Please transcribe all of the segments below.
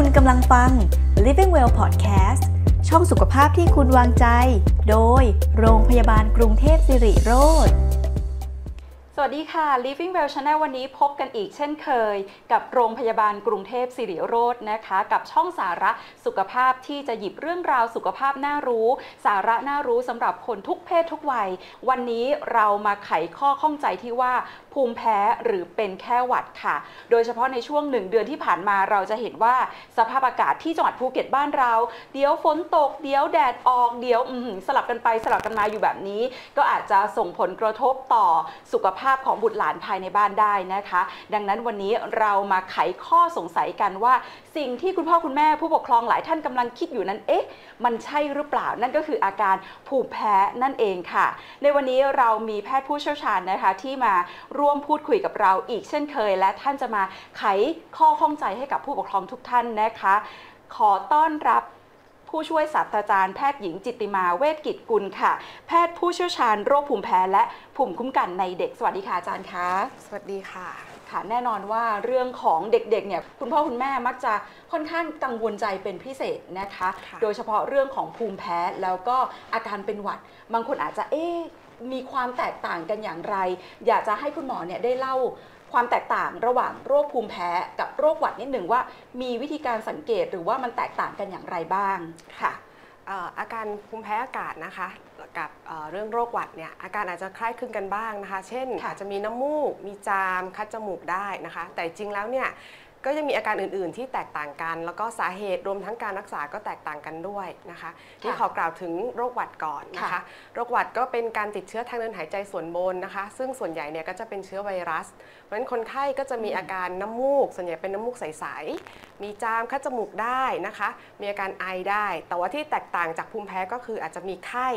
คุณกำลังฟัง Living Well Podcast ช่องสุขภาพที่คุณวางใจ โดยโรงพยาบาลกรุงเทพสิริโรธ สวัสดีค่ะ Living Well Channel วันนี้พบกันอีกเช่นเคย กับโรงพยาบาลกรุงเทพสิริโรจน์นะคะ กับช่องสาระสุขภาพที่จะหยิบเรื่องราวสุขภาพน่ารู้ สาระน่ารู้สำหรับคนทุกเพศทุกวัย วันนี้เรามาไขข้อข้องใจที่ว่าภูมิแพ้หรือเป็นแค่หวัดค่ะ โดยเฉพาะในช่วงหนึ่งเดือนที่ผ่านมาเราจะเห็นว่าสภาพอากาศที่จังหวัดภูเก็ตบ้านเรา เดี๋ยวฝนตกเดี๋ยวแดดออกเดี๋ยวสลับกันไปสลับกันมาอยู่แบบนี้ ก็อาจจะส่งผลกระทบต่อสุขภาพของบุตรหลานภายในบ้านได้นะคะ ดังนั้นวันนี้เรามาไขข้อสงสัยกันว่า สิ่งที่คุณพ่อคุณแม่ผู้ปกครองหลายท่านกำลังคิดอยู่นั้นเอ๊ะมันใช่หรือเปล่านั่นก็คืออาการภูมิแพ้นั่นเองค่ะ ในวันนี้เรามีแพทย์ผู้เชี่ยวชาญนะคะ ที่มาร่วมพูดคุยกับเราอีกเช่นเคย และท่านจะมาไขข้อข้องใจให้กับผู้ปกครองทุกท่านนะคะ ขอต้อนรับ ผู้ช่วยศาสตราจารย์แพทย์หญิงจิตติมาเวชกิจกุลค่ะ แพทย์ผู้เชี่ยวชาญโรคภูมิแพ้และภูมิคุ้มกันในเด็ก สวัสดีค่ะอาจารย์คะ สวัสดีค่ะ ค่ะ แน่นอนว่าเรื่องของเด็กๆเนี่ยคุณพ่อคุณแม่มักจะค่อนข้างกังวลใจเป็นพิเศษนะคะค่ะโดยเฉพาะเรื่องของภูมิแพ้แล้วก็อาการเป็นหวัด บางคนอาจจะเอ๊ะมีความแตกต่างกันอย่างไร อยากจะให้คุณหมอเนี่ยได้เล่า ความแตกต่างระหว่างโรคภูมิแพ้กับโรคหวัดนิดหนึ่งว่า มีวิธีการสังเกตหรือว่ามันแตกต่างกันอย่างไรบ้างค่ะเอ่ออาการภูมิแพ้อากาศนะคะกับเอ่อเรื่องโรคหวัดเนี่ยอาการอาจจะคล้ายคลึงกันบ้างนะคะ เช่นค่ะอาจจะมีน้ำมูก มีจามคัดจมูกได้นะคะ แต่จริงแล้วเนี่ยก็ยังมีอาการอื่น ๆ ที่แตกต่างกัน แล้วก็สาเหตุรวมทั้งการรักษาก็แตกต่างกันด้วยนะคะนี่ขอกล่าวถึงโรคหวัดก่อนนะคะค่ะโรคหวัดก็เป็นการติดเชื้อทางเดินหายใจส่วนบนนะคะ ซึ่งส่วนใหญ่เนี่ยก็จะเป็นเชื้อไวรัสเพราะฉะนั้นคนไข้ก็จะมีอาการน้ำมูก ส่วนใหญ่เป็นน้ำมูกใสๆ มีจามคัดจมูกได้นะคะ มีอาการไอได้ แต่ว่าที่แตกต่างจากภูมิแพ้ก็คืออาจจะมีไข้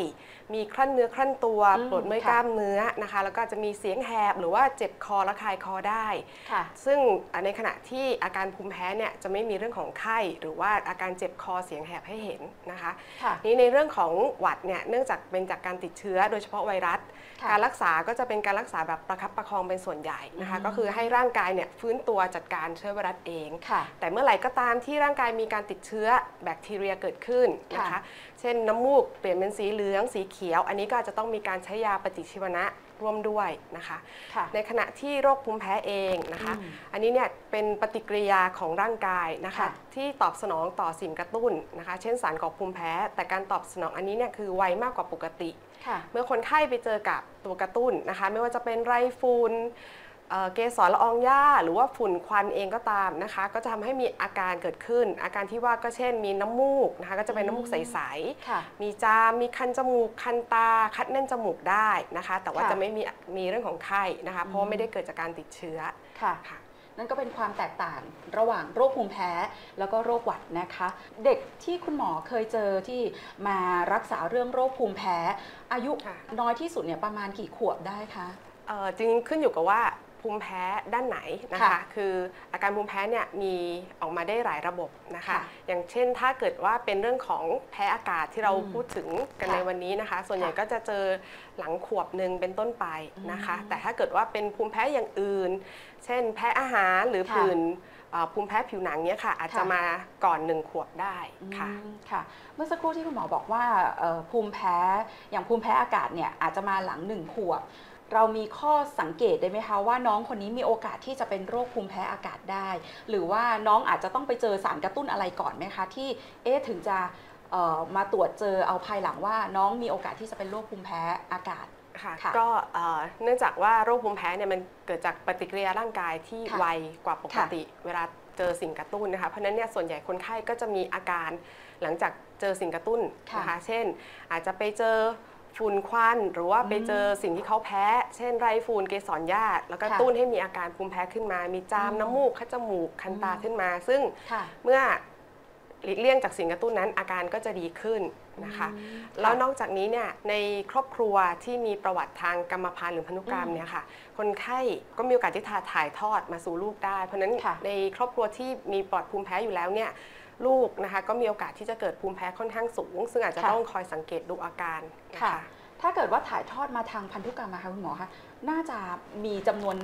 มีคลั่นเนื้อคลั่นตัวอืมปวดเมื่อยค่ะกล้ามเนื้อนะคะ แล้วก็อาจจะมีเสียงแหบหรือว่าเจ็บคอและคายคอได้ค่ะซึ่งในขณะที่อาการภูมิแพ้เนี่ยจะไม่มีเรื่องของไข้ หรือว่าอาการเจ็บคอเสียงแหบให้เห็นนะคะค่ะนี่ในเรื่องของหวัดเนี่ยเนื่องจากเป็นจากการติดเชื้อโดยเฉพาะไวรัสค่ะการรักษาก็จะเป็นการรักษาแบบประคับประคองเป็นส่วนใหญ่นะคะอืมก็คือให้ร่างกายเนี่ยฟื้นตัวจัดการเชื้อไวรัสเองค่ะแต่เมื่อไหร่ก็ตามที่ร่างกายมีการติดเชื้อแบคทีเรียเกิดขึ้นนะคะค่ะเช่นน้ำมูกเปลี่ยนเป็นสีเหลืองสีเขียว อันนี้ก็อาจจะต้องมีการใช้ยาปฏิชีวนะร่วมด้วยนะคะค่ะในขณะที่โรคภูมิแพ้เองนะคะอืมอันนี้เนี่ยเป็นปฏิกิริยาของร่างกายนะคะค่ะที่ตอบสนองต่อสิ่งกระตุ้นนะคะ เช่นสารก่อภูมิแพ้ แต่การตอบสนองอันนี้เนี่ยคือไวมากกว่าปกติค่ะเมื่อคนไข้ไปเจอกับตัวกระตุ้นนะคะ ไม่ว่าจะเป็นไรฝุ่น เอ่อเกสรละอองหญ้าหรือว่าฝุ่นควันเองก็ตามนะคะ ก็จะทำให้มีอาการเกิดขึ้น อาการที่ว่าก็เช่น มีน้ำมูกนะคะก็จะเป็นน้ำมูกใสค่ะๆมีจามมีคันจมูกคันตา คัดแน่นจมูกได้นะคะ แต่ว่าค่ะจะไม่มีมีเรื่องของไข้นะคะ เพราะว่าไม่ได้เกิดจากการติดเชื้อค่ะค่ะนั่นก็เป็นความแตกต่างระหว่างโรคภูมิแพ้ แล้วก็โรคหวัดนะคะ เด็กที่คุณหมอเคยเจอที่มารักษาเรื่องโรคภูมิแพ้ อายุค่ะน้อยที่สุดเนี่ยประมาณกี่ขวบได้คะเอ่อจริงๆขึ้นอยู่กับว่า ภูมิแพ้ด้านไหนนะคะค่ะคืออาการภูมิแพ้เนี่ยมีออกมาได้หลายระบบนะคะค่ะอย่างเช่นถ้าเกิดว่าเป็นเรื่องของแพ้อากาศที่เราอืมพูดถึงกันค่ะในวันนี้นะคะ ส่วนใหญ่ค่ะก็จะเจอหลังขวบหนึ่งเป็นต้นไปนะคะอืมแต่ถ้าเกิดว่าเป็นภูมิแพ้อย่างอื่น เช่น แพ้อาหารหรือค่ะผื่นเอ่อภูมิแพ้ผิวหนังเนี่ยค่ะ อาจจะค่ะมาก่อนหนึ่งขวบได้ค่ะอืมค่ะ เมื่อสักครู่ที่คุณหมอบอกว่าเอ่อภูมิแพ้อย่างภูมิแพ้อากาศเนี่ยอาจจะมาหลังหนึ่งขวบ เรามีข้อสังเกตได้ไหมคะว่าน้องคนนี้มีโอกาสที่จะเป็นโรคภูมิแพ้อากาศได้ หรือว่าน้องอาจจะต้องไปเจอสารกระตุ้นอะไรก่อนไหมคะที่เอ๊ะถึงจะเอ่อมาตรวจเจอเอาภายหลังว่าน้องมีโอกาสที่จะเป็นโรคภูมิแพ้อากาศค่ะค่ะก็เอ่อเนื่องจากว่าโรคภูมิแพ้เนี่ยมันเกิดจากปฏิกิริยาร่างกายที่ค่ะไวกว่าปกค่ะติ เวลาเจอสิ่งกระตุ้นนะคะเพราะฉะนั้นเนี่ยส่วนใหญ่คนไข้ก็จะมีอาการหลังจากเจอสิ่งกระตุ้นค่ะนะคะเช่น อาจจะไปเจอ ฝุ่นควันหรือว่าไปเจอสิ่งที่เขาแพ้ เช่นไรฝุ่นเกสรหญ้าแล้วก็ค่ะตุ้นให้มีอาการภูมิแพ้ขึ้นมา มีจามอืมน้ำมูกคัดจมูกคันตาอืมขึ้นมา ซึ่งค่ะเมื่อหลีกเลี่ยงจากสิ่งกระตุ้นนั้นอาการก็จะดีขึ้นนะคะอืมแล้วนค่ะอกจากนี้เนี่ยในครอบครัวที่มีประวัติทางกรรมพันธุ์หรือพันธุกรรมอืมเนี่ยค่ะคนไข้ก็มีโอกาสที่จะถ่ายทอดมาสู่ลูกได้ เพราะฉะนั้นค่ะในครอบครัวที่มีปอดภูมิแพ้อยู่แล้วเนี่ย ลูกนะคะก็มีโอกาสที่จะเกิดภูมิแพ้ค่อนข้างสูง ซึ่งอาจจะค่ะต้องคอยสังเกตดูอาการนะค่ะคะถ้าเกิดว่าถ่ายทอดมาทางพันธุกรรมนะคะคุณหมอคะน่าจะมีจำนวน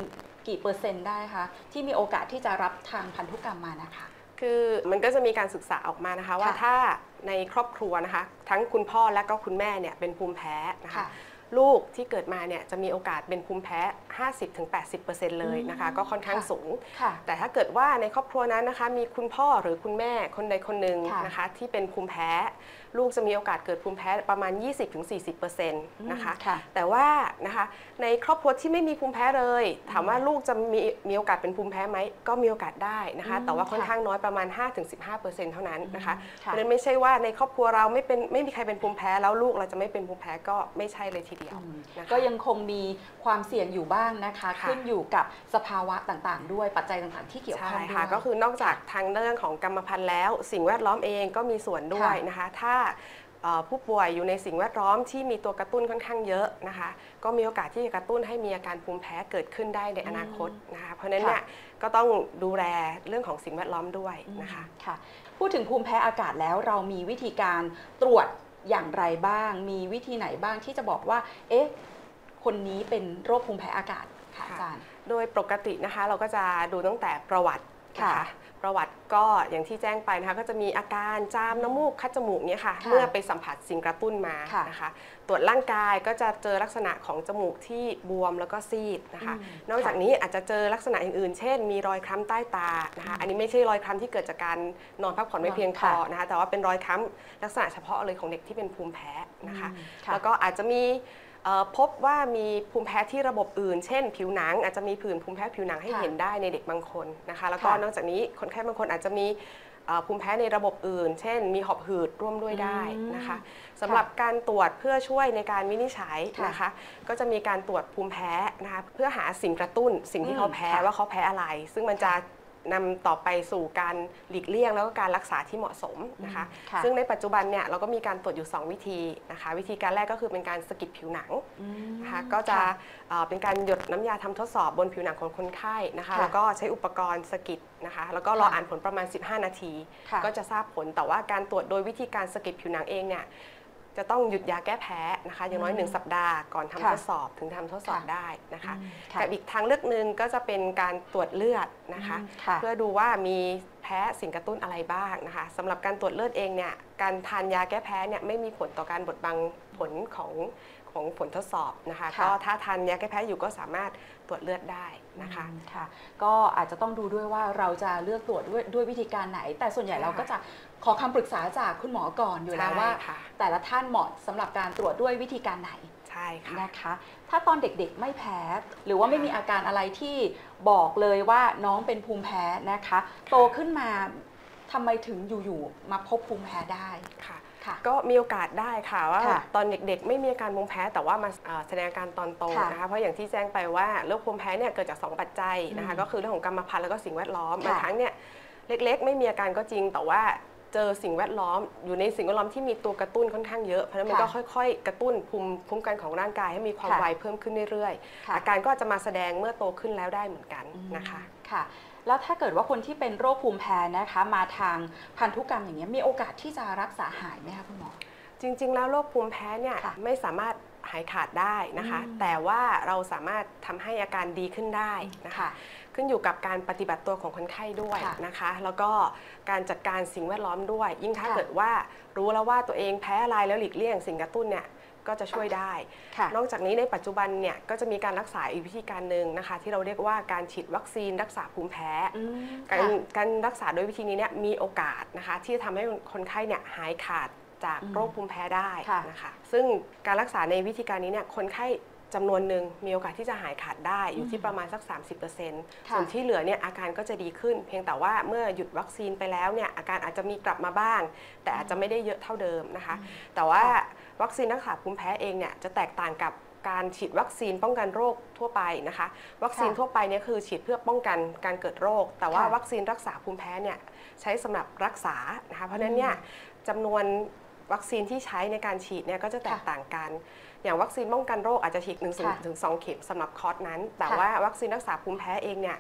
กี่เปอร์เซ็นต์ได้คะที่มีโอกาสที่จะรับทางพันธุกรรมมานะคะคือมันก็จะมีการศึกษาออกมานะคะว่าค่ะถ้าในครอบครัวนะคะ ทั้งคุณพ่อและก็คุณแม่เนี่ยเป็นภูมิแพ้นะคะค่ะ ลูกที่เกิดมาเนี่ยจะมีโอกาสเป็นภูมิแพ้ 50-80%เลยนะคะอืมก็ค่อนข้างค่ะสูงค่ะแต่ถ้าเกิดว่าในครอบครัวนั้นนะคะ มีคุณพ่อหรือคุณแม่คนใดคนหนึ่งค่ะนะคะ ที่เป็นภูมิแพ้ ลูกจะมีโอกาสเกิดภูมิแพ้ประมาณ 20-40%นะคะค่ะแต่ว่านะคะในครอบครัวที่ไม่มีภูมิแพ้เลย ถามว่าลูกจะมีมีโอกาสเป็นภูมิแพ้ไหมก็มีโอกาสได้นะคะอืมแต่ว่าค่อนค่ะข้างน้อยประมาณ 5-15%เท่านั้นนะคะอืมเพค่ะราะฉะนั้นไม่ใช่ว่าในครอบครัวเราไม่เป็นไม่มีใครเป็นภูมิแพ้แล้วลูกเราจะไม่เป็นภูมิแพ้ก็ไม่ใช่เลยทีเดียวอืมนะคะก็ยังคงมีความเสี่ยงอยู่บ้างนะคะค่ะขึ้นอยู่กับสภาวะต่างๆ ด้วยปัจจัยต่างๆ ที่เกี่ยวข้ใช่องด้วยค่ะก็คือนอกจากทางเรื่องของกรรมพันธุ์แล้ว สิ่งแวดล้อมเองก็มีส่วนด้วยค่ะนะคะ ถ้าเอ่อผู้ป่วยอยู่ในสิ่งแวดล้อมที่มีตัวกระตุ้นค่อนข้างเยอะนะคะ ก็มีโอกาสที่จะกระตุ้นให้มีอาการภูมิแพ้เกิดขึ้นได้ในอนาคตนะคะเพราะฉะนั้นเนี่ยก็ต้องดูแลเรื่องของสิ่งแวดล้อมด้วยนะคะค่ะพูดถึงภูมิแพ้อากาศแล้วเรามีวิธีการตรวจ อย่างไรบ้าง มีวิธีไหนบ้างที่จะบอกว่า เอ๊ะ คนนี้เป็นโรคภูมิแพ้อากาศค่ะอาจารย์ โดยปกตินะคะ เราก็จะดูตั้งแต่ประวัตินะค่ะคะ ประวัติก็อย่างที่แจ้งไปนะคะก็จะมีอาการจามน้ำมูกคัดจมูกเนี่ยค่ะค่ะเมื่อไปสัมผัสสิ่งกระตุ้นมาค่ะนะคะ ตรวจร่างกายก็จะเจอลักษณะของจมูกที่บวมแล้วก็ซีดนะคะ อืมนอกจากค่ะนี้อาจจะเจอลักษณะอื่นๆ เช่น มีรอยคล้ำใต้ตานะคะ อันนี้ไม่ใช่รอยคล้ำที่เกิดจากการนอนพักผ่อนไม่เพียงพอค่ะนะคะแต่ว่าเป็นรอยคล้ำลักษณะเฉพาะเลยของเด็กที่เป็นภูมิแพ้นะคะ อืมค่ะ แล้วก็อาจจะมีเอ่อ พบว่ามีภูมิแพ้ที่ระบบอื่น เช่น ผิวหนังอาจจะมีผื่นภูมิแพ้ผิวหนังให้ค่ะเห็นได้ในเด็กบางคนนะคะ แล้วก็ค่ะนอกจากนี้คนไข้บางคนอาจจะมีเอ่อภูมิแพ้ในระบบอื่น เช่น มีหอบหืดร่วมด้วยได้นะคะสำหรับการตรวจเพื่อช่วยในการวินิจฉัยค่ะนะคะ ก็จะมีการตรวจภูมิแพ้นะคะเพื่อหาสิ่งกระตุ้นสิ่งที่เขาแพ้อืมค่ะว่าเขาแพ้อะไร ซึ่งมันจะ นำต่อไปสู่การหลีกเลี่ยงแล้วก็การรักษาที่เหมาะสมนะคะ ค่ะซึ่งในปัจจุบันเนี่ยเราก็มีการตรวจอยู่ 2 วิธีนะคะ วิธีการแรกก็คือเป็นการสะกิดผิวหนังอืมนะคะก็จะค่เอ่อเป็นการหยดน้ำยาทำทดสอบบนผิวหนังของคนไข้นะคะ ค่ะแล้วก็ใช้อุปกรณ์สะกิดนะคะ แล้วก็รอค่ะอ่านผลประมาณ 15 นาที ค่ะ ก็จะทราบผลแต่ว่าการตรวจโดยวิธีการสะกิดผิวหนังเองเนี่ย จะต้องหยุดยาแก้แพ้นะคะอย่างน้อยอืม1สัปดาห์ก่อนทำค่ะทดสอบถึงทำทดสอบค่ะได้นะคะอืมค่ะกับอีกทางเลือกหนึ่งก็จะเป็นการตรวจเลือดนะคะอืมค่ะเพื่อดูว่ามีแพ้สิ่งกระตุ้นอะไรบ้างนะคะสำหรับการตรวจเลือดเองเนี่ยการทานยาแก้แพ้เนี่ยไม่มีผลต่อการบดบังผลของของผลทดสอบนะคะค่ะก็ถ้าทานยาแก้แพ้อยู่ก็สามารถตรวจเลือดได้นะคะอืมค่ะ ก็อาจจะต้องดูด้วยว่าเราจะเลือกตรวจด้วยด้วยวิธีการไหน แต่ส่วนใหญ่ใช่เราก็จะ ขอคำปรึกษาจากคุณหมอก่อนอยู่แล้วใช่ว่าค่ะแต่ละท่านเหมาะสำหรับการตรวจด้วยวิธีการไหนใช่ค่ะนะคะ ถ้าตอนเด็กๆไม่แพ้ หรือว่าไม่มีอาการอะไรที่บอกเลยว่าน้องเป็นภูมิแพ้นะคะ โตขึ้นมาทำไมถึงอยู่ๆมาพบภูมิแพ้ได้ค่ะค่ะก็มีโอกาสได้ค่ะว่าค่ะตอนเด็กๆ ไม่มีอาการภูมิแพ้แต่ว่ามาเอ่อแสดงอาการตอนโตค่ะนะคะเพราะอย่างที่แจ้งไปว่าโรคภูมิแพ้เนี่ยเกิดจาก 2 ปัจจัยนะคะอืมก็คือเรื่องของกรรมพันธุ์แล้วก็สิ่งแวดล้อมค่ะบางครั้งเนี่ยเล็กๆ ไม่มีอาการก็จริงแต่ว่า เจอสิ่งแวดล้อม อยู่ในสิ่งแวดล้อมที่มีตัวกระตุ้นค่อนข้างเยอะเพราะฉะนั้นมันก็ค่อยๆ กระตุ้นภูมิคุ้มกันของร่างกายให้มีความค่ะไวเพิ่มขึ้นเรื่อยๆค่ะอาการก็จะมาแสดงเมื่อโตขึ้นแล้วได้เหมือนกันนะคะค่ะ แล้วถ้าเกิดว่าคนที่เป็นโรคภูมิแพ้นะคะมาทางพันธุกรรมอย่างเงี้ยมีโอกาสที่จะรักษาหายไหมคะคุณหมอจริง ๆ แล้วโรคภูมิแพ้เนี่ยค่ะไม่สามารถหายขาดได้นะคะอืมแต่ว่าเราสามารถทำให้อาการดีขึ้นได้นะคะค่ะ ขึ้นอยู่กับการปฏิบัติตัวของคนไข้ด้วยค่ะนะคะ แล้วก็การจัดการสิ่งแวดล้อมด้วย ยิ่งถ้าค่ะเกิดว่ารู้แล้วว่าตัวเองแพ้อะไรแล้วหลีกเลี่ยงสิ่งกระตุ้นเนี่ยก็จะช่วยได้ค่ะนอกจากนี้ในปัจจุบันเนี่ยก็จะมีการรักษาอีกวิธีการหนึ่งนะคะ ที่เราเรียกว่าการฉีดวัคซีนรักษาภูมิแพ้อืมการค่ะการรักษาโดยวิธีนี้เนี่ยมีโอกาสนะคะ ที่จะทำให้คนไข้เนี่ยหายขาดจากอืมโรคภูมิแพ้ได้ค่ะนะคะ ซึ่งการรักษาในวิธีการนี้เนี่ยคนไข้ จำนวนหนึ่งมีโอกาสที่จะหายขาดได้อยู่ที่ประมาณสัก 30%ส่วนที่เหลือเนี่ยอาการก็จะดีขึ้น เพียงแต่ว่าเมื่อหยุดวัคซีนไปแล้วเนี่ยอาการอาจจะมีกลับมาบ้าง แต่อาจจะไม่ได้เยอะเท่าเดิมนะคะ แต่ว่าวัคซีนรักษาภูมิแพ้เองเนี่ยจะแตกต่างกับการฉีดวัคซีนป้องกันโรคทั่วไปนะคะ วัคซีนค่ะทั่วไปเนี่ยคือฉีดเพื่อป้องกันการเกิดโรค แต่ว่าค่ะวัคซีนรักษาภูมิแพ้เนี่ยใช้สำหรับรักษานะคะเพราะฉะนั้นเนี่ยจำนวนวัคซีนที่ใช้ในการฉีดเนี่ยก็จะแตกค่ะต่างกัน อย่างวัคซีนป้องกันโรคอาจจะฉีด1นึ่งค่ะถึงสองเข็มสำหรับคอร์สนั้น แต่ค่ะว่าวัคซีนรักษาภูมิแพ้เองเนี่ย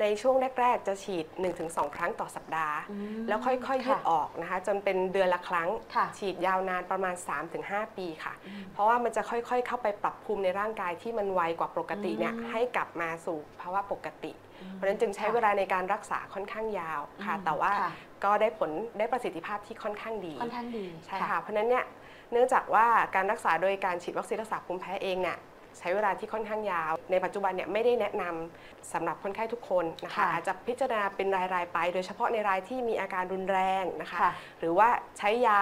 ในช่วงแรก ๆ จะฉีด 1-2 ครั้งต่อสัปดาห์อืมแล้วค่อยๆยืดค่ะออกนะคะ จนเป็นเดือนละครั้งค่ะฉีดยาวนานประมาณ 3-5 ปีค่ะ เพราะว่ามันจะค่อยๆ เข้าไปปรับภูมิในร่างกายที่มันไวกว่าปกติเนี่ยอืมให้กลับมาสู่ภาวะปกติ เพราะฉะนั้นจึงใช้เวลาในการรักษาค่อนข้างยาวค่ะอืมแต่ว่าค่ะก็ได้ผลได้ประสิทธิภาพที่ค่อนข้างดีค่อนข้างดีใช่ค่ะเพราะฉะนั้นเนี่ย เนื่องจากว่าการรักษาโดยการฉีดวัคซีนรักษาภูมิแพ้เองเนี่ยใช้เวลาที่ค่อนข้างยาว ในปัจจุบันเนี่ยไม่ได้แนะนำสำหรับคนไข้ทุกคนนะคะค่ะอาจจะพิจารณาเป็นรายๆไป โดยเฉพาะในรายที่มีอาการรุนแรงนะคะค่ะหรือว่าใช้ยา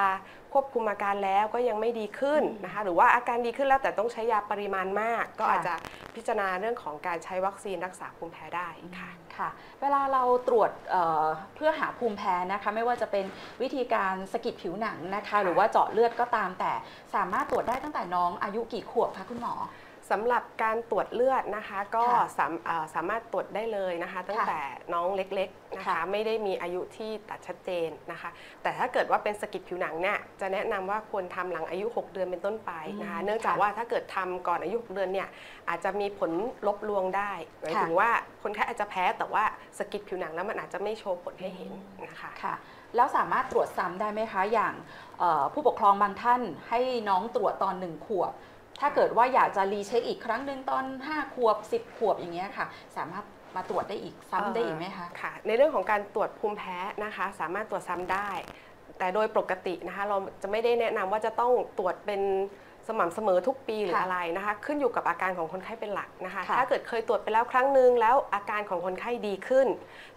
ควบคุมอาการแล้วก็ยังไม่ดีขึ้นนะคะหรือว่าอาการดีขึ้นแล้วแต่ต้องใช้ยาปริมาณมาก ก็ค่ะอาจจะพิจารณาเรื่องของการใช้วัคซีนรักษาภูมิแพ้ได้ค่ะค่ะเวลาเราตรวจเอ่อเพื่อหาภูมิแพ้นะคะไม่ว่าจะเป็นวิธีการสะกิดผิวหนังนะคะ หรือว่าเจาะเลือดก็ตามแต่สามารถตรวจได้ตั้งแต่น้องอายุกี่ขวบคะคุณหมอ สำหรับการตรวจเลือดนะคะก็ค่ะสามเอ่อสามารถตรวจได้เลยนะคะ ตั้งค่ะแต่น้องเล็กๆนะคะค่ะไม่ได้มีอายุที่ตัดชัดเจนนะคะ แต่ถ้าเกิดว่าเป็นสะกิดผิวหนังเนี่ยจะแนะนำว่าควรทำหลังอายุ 6 เดือนเป็นต้นไปนะคะอืมเนื่องจากค่ะว่าถ้าเกิดทำก่อนอายุ 6 เดือนเนี่ยอาจจะมีผลลบลวงได้หมายค่ะถึงว่าคนไข้อาจจะแพ้แต่ว่าสะกิดผิวหนังแล้วมันอาจจะไม่โชว์ผลให้เห็นนะคะค่ะแล้วสามารถตรวจซ้ำได้ไหมคะอย่างเอ่อผู้ปกครองบางท่านให้น้องตรวจตอนหนึ่งขวบ ถ้าเกิดว่าอยากจะรีเช็คอีกครั้งหนึ่งตอน 5 ขวบ 10 ขวบอย่างเงี้ยค่ะ สามารถมาตรวจได้อีกซ้ำได้อีกไหมคะค่ะ ในเรื่องของการตรวจภูมิแพ้นะคะ สามารถตรวจซ้ำได้ แต่โดยปกตินะคะ เราจะไม่ได้แนะนำว่าจะต้องตรวจเป็น สม่ำเสมอทุกปีหรือค่ะอะไรนะคะ ขึ้นอยู่กับอาการของคนไข้เป็นหลักนะคะค่ะถ้าเกิดเคยตรวจไปแล้วครั้งหนึ่งแล้วอาการของคนไข้ดีขึ้น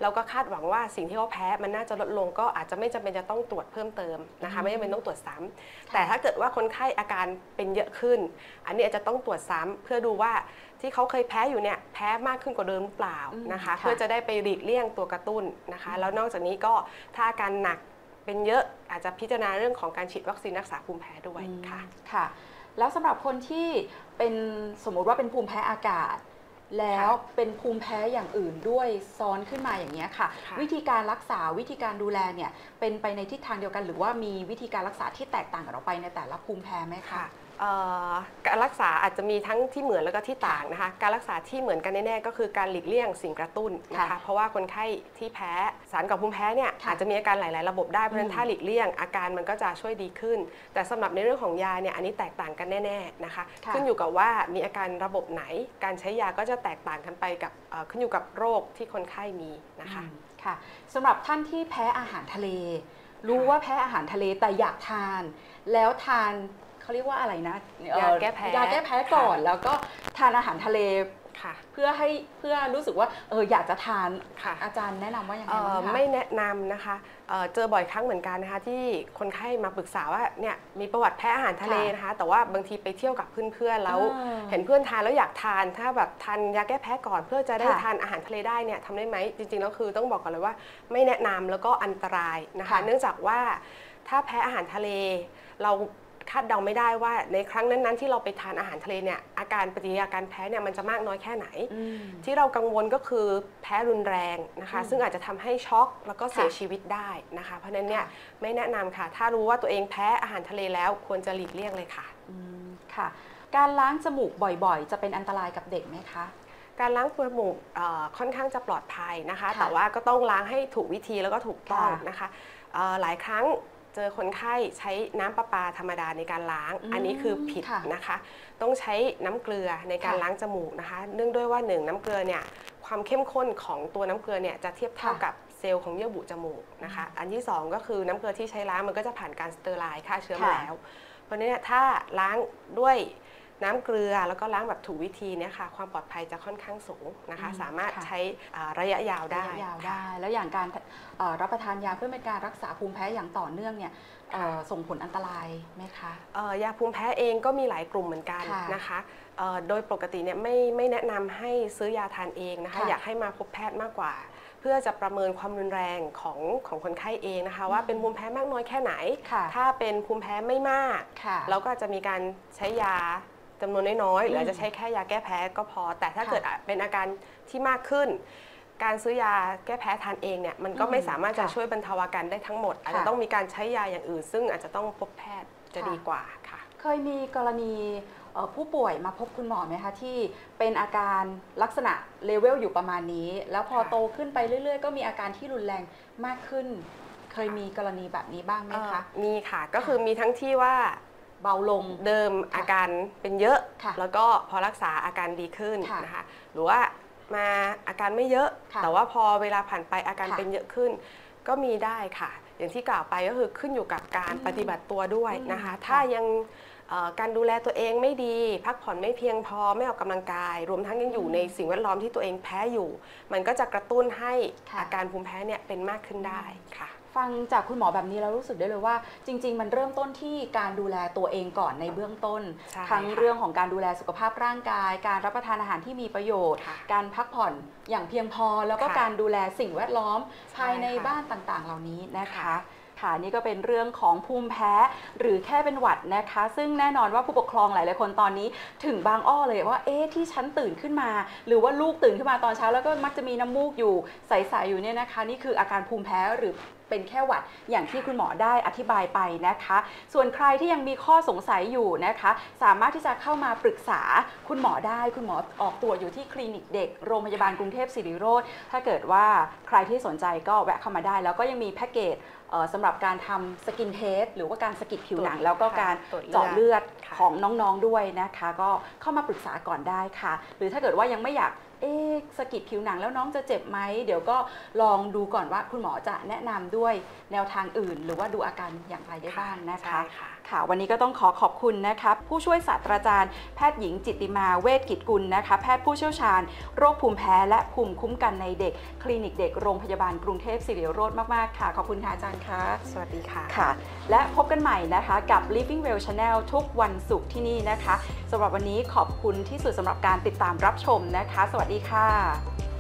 เราก็คาดหวังว่าสิ่งที่เขาแพ้มันน่าจะลดลงก็อาจจะไม่จำเป็นจะต้องตรวจเพิ่มเติมนะคะ ไม่จำเป็นต้องตรวจซ้ำแต่ถ้าเกิดว่าคนไข้อาการเป็นเยอะขึ้น อันนี้อาจจะต้องตรวจซ้ำเพื่อดูว่าที่เขาเคยแพ้อยู่เนี่ยแพ้มากขึ้นกว่าเดิมหรือเปล่านะคะอืมค่ะเพื่อจะได้ไปหลีกเลี่ยงตัวกระตุ้นนะคะ แล้วนอกจากนี้ก็ถ้าอาการหนักเป็นเยอะอาจจะพิจารณาเรื่องของการฉีดวัคซีนรักษาภูมิแพ้ด้วยอืมค่ะค่ะ แล้วสำหรับคนที่เป็นสมมุติว่าเป็นภูมิแพ้อากาศ แล้วเป็นภูมิแพ้อย่างอื่นด้วยซ้อนขึ้นมาอย่างเงี้ยค่ะค่ะ วิธีการรักษาวิธีการดูแลเนี่ยเป็นไปในทิศทางเดียวกัน หรือว่ามีวิธีการรักษาที่แตกต่างกันออกไปในแต่ละภูมิแพ้ไหมคะค่ะเอ่อ การรักษาอาจจะมีทั้งที่เหมือนแล้วก็ที่ต่างนะคะ การรักษาที่เหมือนกันแน่ๆก็คือการหลีกเลี่ยงสิ่งกระตุ้นนะคะค่ะเพราะว่าคนไข้ที่แพ้สารก่อภูมิแพ้เนี่ยค่ะอาจจะมีอาการหลาย ๆ ระบบได้เพราะฉะนั้อืนมถ้าหลีกเลี่ยงอาการมันก็จะช่วยดีขึ้น แต่สำหรับในเรื่องของยาเนี่ยอันนี้แตกต่างกันแน่ ๆ นะคะค่ะขึ้นอยู่กับว่ามีอาการระบบไหน การใช้ยาก็จะแตกต่างกันไปกับเอ่อขึ้นอยู่กับโรคที่คนไข้มีนะคะอืมค่ะสำหรับท่านที่แพ้อาหารทะเล รู้ว่าแพ้อาหารทะเลแต่อยากทาน แล้วทาน เขาเรียกว่าอะไรนะเอ่อยาแก้แพ้ยาแก้แพ้ก่อนค่ะแล้วก็ทานอาหารทะเลค่ะเพื่อให้เพื่อรู้สึกว่าเอออยากจะทานค่ะอาจารย์แนะนำว่าอย่างไรเอ่อบ้างคะไม่แนะนำนะคะเอ่อเจอบ่อยครั้งเหมือนกันนะคะที่คนไข้มาปรึกษาว่าเนี่ยมีประวัติแพ้อาหารทะเลค่ะนะคะ แต่ว่าบางทีไปเที่ยวกับเพื่อนๆแล้วอ่าเห็นเพื่อนทานแล้วอยากทานถ้าแบบทานยาแก้แพ้ก่อนเพื่อจะได้ค่ะทานอาหารทะเลได้เนี่ยทำได้ไหมจริงๆแล้วคือต้องบอกก่อนเลยว่า ไม่แนะนำแล้วก็อันตรายนะคะค่ะเนื่องจากว่าถ้าแพ้อาหารทะเลเรา คาดเดาไม่ได้ว่าในครั้งนั้น ๆ ที่เราไปทานอาหารทะเลเนี่ยอาการปฏิกิริยาการแพ้เนี่ยมันจะมากน้อยแค่ไหนอืมที่เรากังวลก็คือแพ้รุนแรงนะคะอืมซึ่งอาจจะทำให้ช็อกแล้วก็เสียค่ะชีวิตได้นะคะ เพราะฉะนั้นเนี่ยค่ะไม่แนะนำค่ะ ถ้ารู้ว่าตัวเองแพ้อาหารทะเลแล้วควรจะหลีกเลี่ยงเลยค่ะอืมค่ะ การล้างจมูกบ่อยๆ จะเป็นอันตรายกับเด็กไหมคะการล้างจมูกเอ่อค่อนข้างจะปลอดภัยนะคะค่ะแต่ว่าก็ต้องล้างให้ถูกวิธีแล้วก็ถูกต้องค่ะนะคะเอ่อหลายครั้ง เจอคนไข้ใช้น้ำประปาธรรมดาในการล้างอืมอันนี้คือผิดค่ะนะคะ ต้องใช้น้ำเกลือในการค่ะล้างจมูกนะคะ เนื่องด้วยว่าหนึ่งน้ำเกลือเนี่ยความเข้มข้นของตัวน้ำเกลือเนี่ยจะเทียบเท่าค่ะกับเซลล์ของเยื่อบุจมูกนะคะ อันที่สองก็คือน้ำเกลือที่ใช้ล้างมันก็จะผ่านการ sterile ฆ่าเชื้อมาค่ะแล้ว เพราะฉะนั้นเนี่ยถ้าล้างด้วย น้ำเกลือแล้วก็ล้างแบบถูกวิธีเนี่ยค่ะความปลอดภัยจะค่อนข้างสูงนะคะอืมสามารถค่ะใช้อ่าระยะยาวได้ระยะยาวค่ะได้ แล้วอย่างการเอ่อรับประทานยาเพื่อเป็นการรักษาภูมิแพ้อย่างต่อเนื่องเนี่ยเอ่อส่งผลอันตรายไหมคะเอ่อยาภูมิแพ้เองก็มีหลายกลุ่มเหมือนกันค่ะนะคะเอ่อโดยปกติเนี่ยไม่ไม่แนะนำให้ซื้อยาทานเองนะคะค่ะอยากให้มาพบแพทย์มากกว่า เพื่อจะประเมินความรุนแรงของของคนไข้เองนะคะ ว่าเป็นภูมิแพ้มากน้อยแค่ไหนค่ะถ้าเป็นภูมิแพ้ไม่มากค่ะเราก็อาจจะมีการใช้ยา จำนวนน้อยๆหรืออาจอืจะมใช้แค่ยาแก้แพ้ก็พอ แต่ถ้าค่ะเกิดเป็นอาการที่มากขึ้น การซื้อยาแก้แพ้ทานเองเนี่ยมันก็ไม่อืมสามารถจะค่ะช่วยบรรเทาอาการได้ทั้งหมด อาจจะค่ะต้องมีการใช้ยาอย่างอื่น ซึ่งอาจจะต้องพบแพทย์จะค่ะดีกว่าค่ะ เคยมีกรณีเอ่อผู้ป่วยมาพบคุณหมอไหมคะที่เป็นอาการลักษณะเลเวลอยู่ประมาณนี้ แล้วพอค่ะโตขึ้นไปเรื่อย ๆ ก็มีอาการที่รุนแรงมากขึ้น เคยมีกรณีแบบนี้บ้างไหมคะเอ่อมีค่ะก็คือมีทั้งที่ว่า เบาลง เดิมอาการเป็นเยอะค่ะแล้วก็พอรักษาอาการดีขึ้นค่ะนะคะหรือว่ามาอาการไม่เยอะค่ะแต่ว่าพอเวลาผ่านไปอาการค่ะเป็นเยอะขึ้น ก็มีได้ค่ะ อย่างที่กล่าวไปก็คือขึ้นอยู่กับการอืมปฏิบัติตัวด้วยนะคะอืมถ้ายังเอ่อการดูแลตัวเองไม่ดี พักผ่อนไม่เพียงพอไม่ออกกำลังกาย รวมทั้งยังอยู่ในสิ่งแวดล้อมที่ตัวเองแพ้อยู่ มันก็จะกระตุ้นให้ค่ะอาการภูมิแพ้เนี่ยเป็นมากขึ้นได้ค่ะ ฟังจากคุณหมอแบบนี้แล้วรู้สึกได้เลยว่า จริง ๆ มันเริ่มต้นที่การดูแลตัวเองก่อนในเบื้องต้นใช่ทั้งค่ะเรื่องของการดูแลสุขภาพร่างกาย การรับประทานอาหารที่มีประโยชน์ค่ะการพักผ่อนอย่างเพียงพอ แล้วก็ค่ะการดูแลสิ่งแวดล้อมใช่ภายในค่ะบ้านต่างๆ เหล่านี้นะคะ ค่ะนี่ก็เป็นเรื่องของภูมิแพ้ หรือแค่เป็นหวัดนะคะ ซึ่งแน่นอนว่าผู้ปกครองหลายๆคนตอนนี้ ถึงบางอ้อเลยว่าเอ๊ะที่ฉันตื่นขึ้นมา หรือว่าลูกตื่นขึ้นมาตอนเช้า แล้วก็มักจะมีน้ำมูกอยู่ใสๆอยู่เนี่ยนะคะ นี่คืออาการภูมิแพ้หรือเป็นแค่หวัดอย่างที่คุณหมอได้อธิบายไปนะคะ ส่วนใครที่ยังมีข้อสงสัยอยู่นะคะ สามารถที่จะเข้ามาปรึกษาคุณหมอได้คุณหมอออกตรวจอยู่ที่คลินิกเด็กโรงพยาบาลกรุงเทพสิริโรจน์ถ้าเกิดว่าใครที่สนใจก็แวะเข้ามาได้ แล้วก็ยังมีแพ็กเกจ สำหรับการทำ skin test หรือว่าการสะกิดผิวหนังตรวจแล้วก็การตรวจเลือดเจาะเลือดค่ะของน้องๆด้วยนะคะ ก็เข้ามาปรึกษาก่อนได้ค่ะ หรือถ้าเกิดว่ายังไม่อยากเอ๊ะสะกิดผิวหนังแล้วน้องจะเจ็บไหม เดี๋ยวก็ลองดูก่อนว่าคุณหมอจะแนะนำด้วยแนวทางอื่น หรือว่าดูอาการอย่างไรได้บ้างนะคะใช่ ค่ะค่ะ วันนี้ก็ต้องขอขอบคุณนะคะผู้ช่วยศาสตราจารย์ แพทย์หญิงจิตติมาเวชกิจกุลนะคะ แพทย์ผู้เชี่ยวชาญ โรคภูมิแพ้และภูมิคุ้มกันในเด็ก คลินิกเด็กโรงพยาบาลกรุงเทพศิริโรธมาก ๆ ค่ะ ขอบคุณค่ะอาจารย์คะสวัสดีค่ะค่ะ และพบกันใหม่นะคะกับ Living Well Channel ทุกวันศุกร์ที่นี่นะคะสำหรับวันนี้ขอบคุณที่สุดสำหรับการติดตามรับชมนะคะ สวัสดีค่ะ